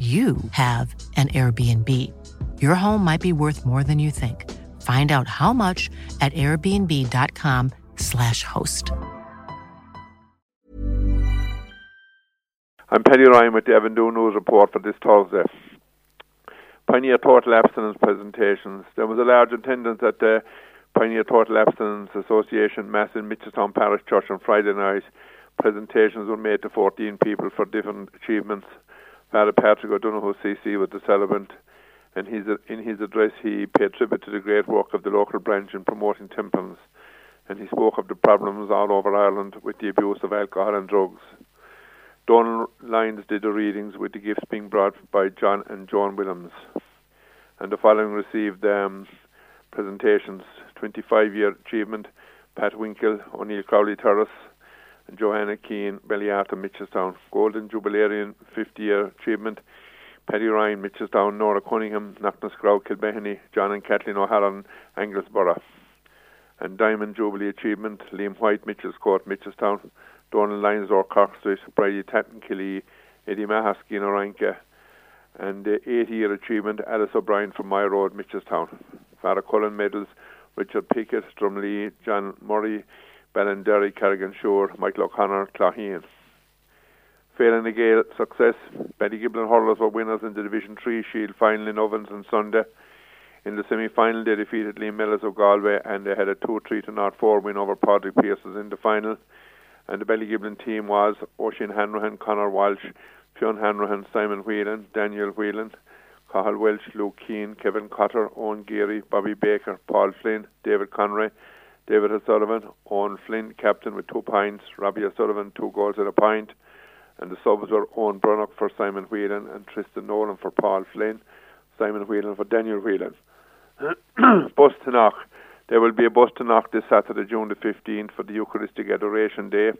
you have an Airbnb. Your home might be worth more than you think. Find out how much at airbnb.com/slash host. I'm Penny Ryan with the Avondhu News Report for this Thursday. Pioneer Total Abstinence presentations. There was a large attendance at the Pioneer Total Abstinence Association Mass in Mitchelstown Parish Church on Friday night. Presentations were made to 14 people for different achievements. Father Patrick O'Donoghue CC was the celebrant, and his, in his address he paid tribute to the great work of the local branch in promoting temperance, and he spoke of the problems all over Ireland with the abuse of alcohol and drugs. Donald Lyons did the readings with the gifts being brought by John and Joan Williams, and the following received um, presentations: 25-year achievement, Pat Winkle, O'Neill Crowley Terrace. Joanna Keane, Belliarta, Mitchelstown. Golden Jubilarian 50 year achievement. Paddy Ryan, Mitchelstown, Nora Cunningham, Knocknascrow, Kilbehenny, John and Kathleen O'Halloran, Anglesborough. And Diamond Jubilee Achievement, Liam White, Mitchell's Court, Mitchelstown, Donald Lyonsdore, Cork Street, Brady Tatton, Killy, Eddie Mahaski, Oranka, and the 80 year achievement, Alice O'Brien from My Road, Mitchelstown. Father Cullen Medals, Richard Pickett, Drumlee, John Murray, Ballinderry, Carrigan Shore, Michael O'Connor, Clogheen. Féile na nGael success, Ballygiblin hurlers were winners in the Division 3 Shield final in Ovens on Sunday. In the semi final, they defeated Liam Mellows of Galway and they had a 2 3 to not 4 win over Padraig Pearses in the final. And the Ballygiblin team was Oisin Hanrahan, Connor Walsh, Fionn Hanrahan, Simon Whelan, Daniel Whelan, Cahill Welch, Luke Keane, Kevin Cotter, Owen Geary, Bobby Baker, Paul Flynn, David Conray, David O'Sullivan, Owen Flynn, captain with two points, Robbie O'Sullivan, two goals and a point. And the subs were Owen Brunnock for Simon Whelan and Tristan Nolan for Paul Flynn, Simon Whelan for Daniel Whelan. bus to Knock. There will be a bus to Knock this Saturday, June the 15th, for the Eucharistic Adoration Day,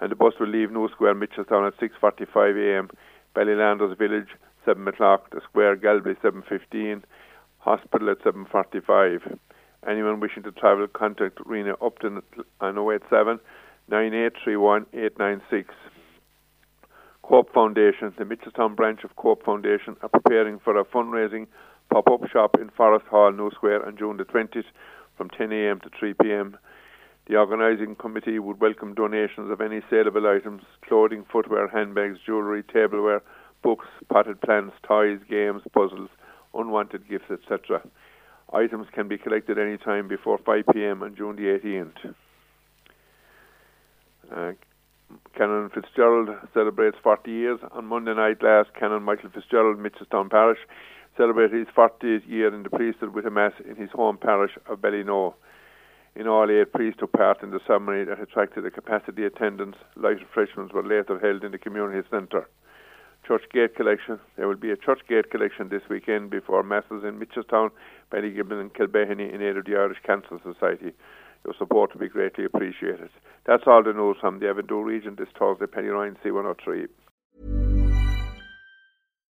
and the bus will leave New Square, Mitchelstown at 6.45am, Ballylanders Village, 7 o'clock, the Square, Galbally, 7.15, Hospital at 7.45. Anyone wishing to travel, contact Rena Upton on 087 9831 896. Cope Foundation, the Mitchelstown branch of Cope Foundation, are preparing for a fundraising pop up shop in Forest Hall, New Square, on June the 20th from 10am to 3pm. The organising committee would welcome donations of any saleable items clothing, footwear, handbags, jewellery, tableware, books, potted plants, toys, games, puzzles, unwanted gifts, etc. Items can be collected any time before 5 p.m. on June the 18th. Uh, Canon Fitzgerald celebrates 40 years. On Monday night last, Canon Michael Fitzgerald, Mitchelstown Parish, celebrated his 40th year in the priesthood with a mass in his home parish of Ballynoe. In all, eight priests took part in the ceremony that attracted a capacity attendance. Light refreshments were later held in the community centre. Church Gate collection. There will be a Church Gate collection this weekend before masses in Mitchelstown, Ballygiblin, and Kilbehenny in aid of the Irish Cancer Society. Your support will be greatly appreciated. That's all the news from the Avondhu region this Thursday, Penny Ryan C103.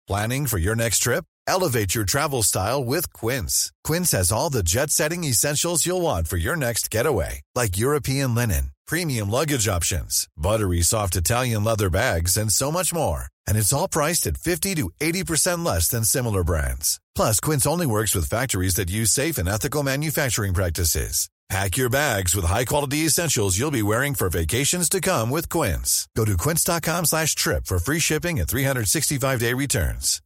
Planning for your next trip? Elevate your travel style with Quince. Quince has all the jet setting essentials you'll want for your next getaway, like European linen, premium luggage options, buttery soft Italian leather bags, and so much more. And it's all priced at 50 to 80% less than similar brands. Plus, Quince only works with factories that use safe and ethical manufacturing practices. Pack your bags with high-quality essentials you'll be wearing for vacations to come with Quince. Go to quince.com slash trip for free shipping and 365-day returns.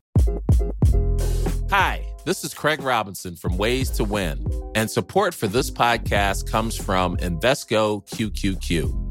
Hi, this is Craig Robinson from Ways to Win, and support for this podcast comes from Invesco QQQ.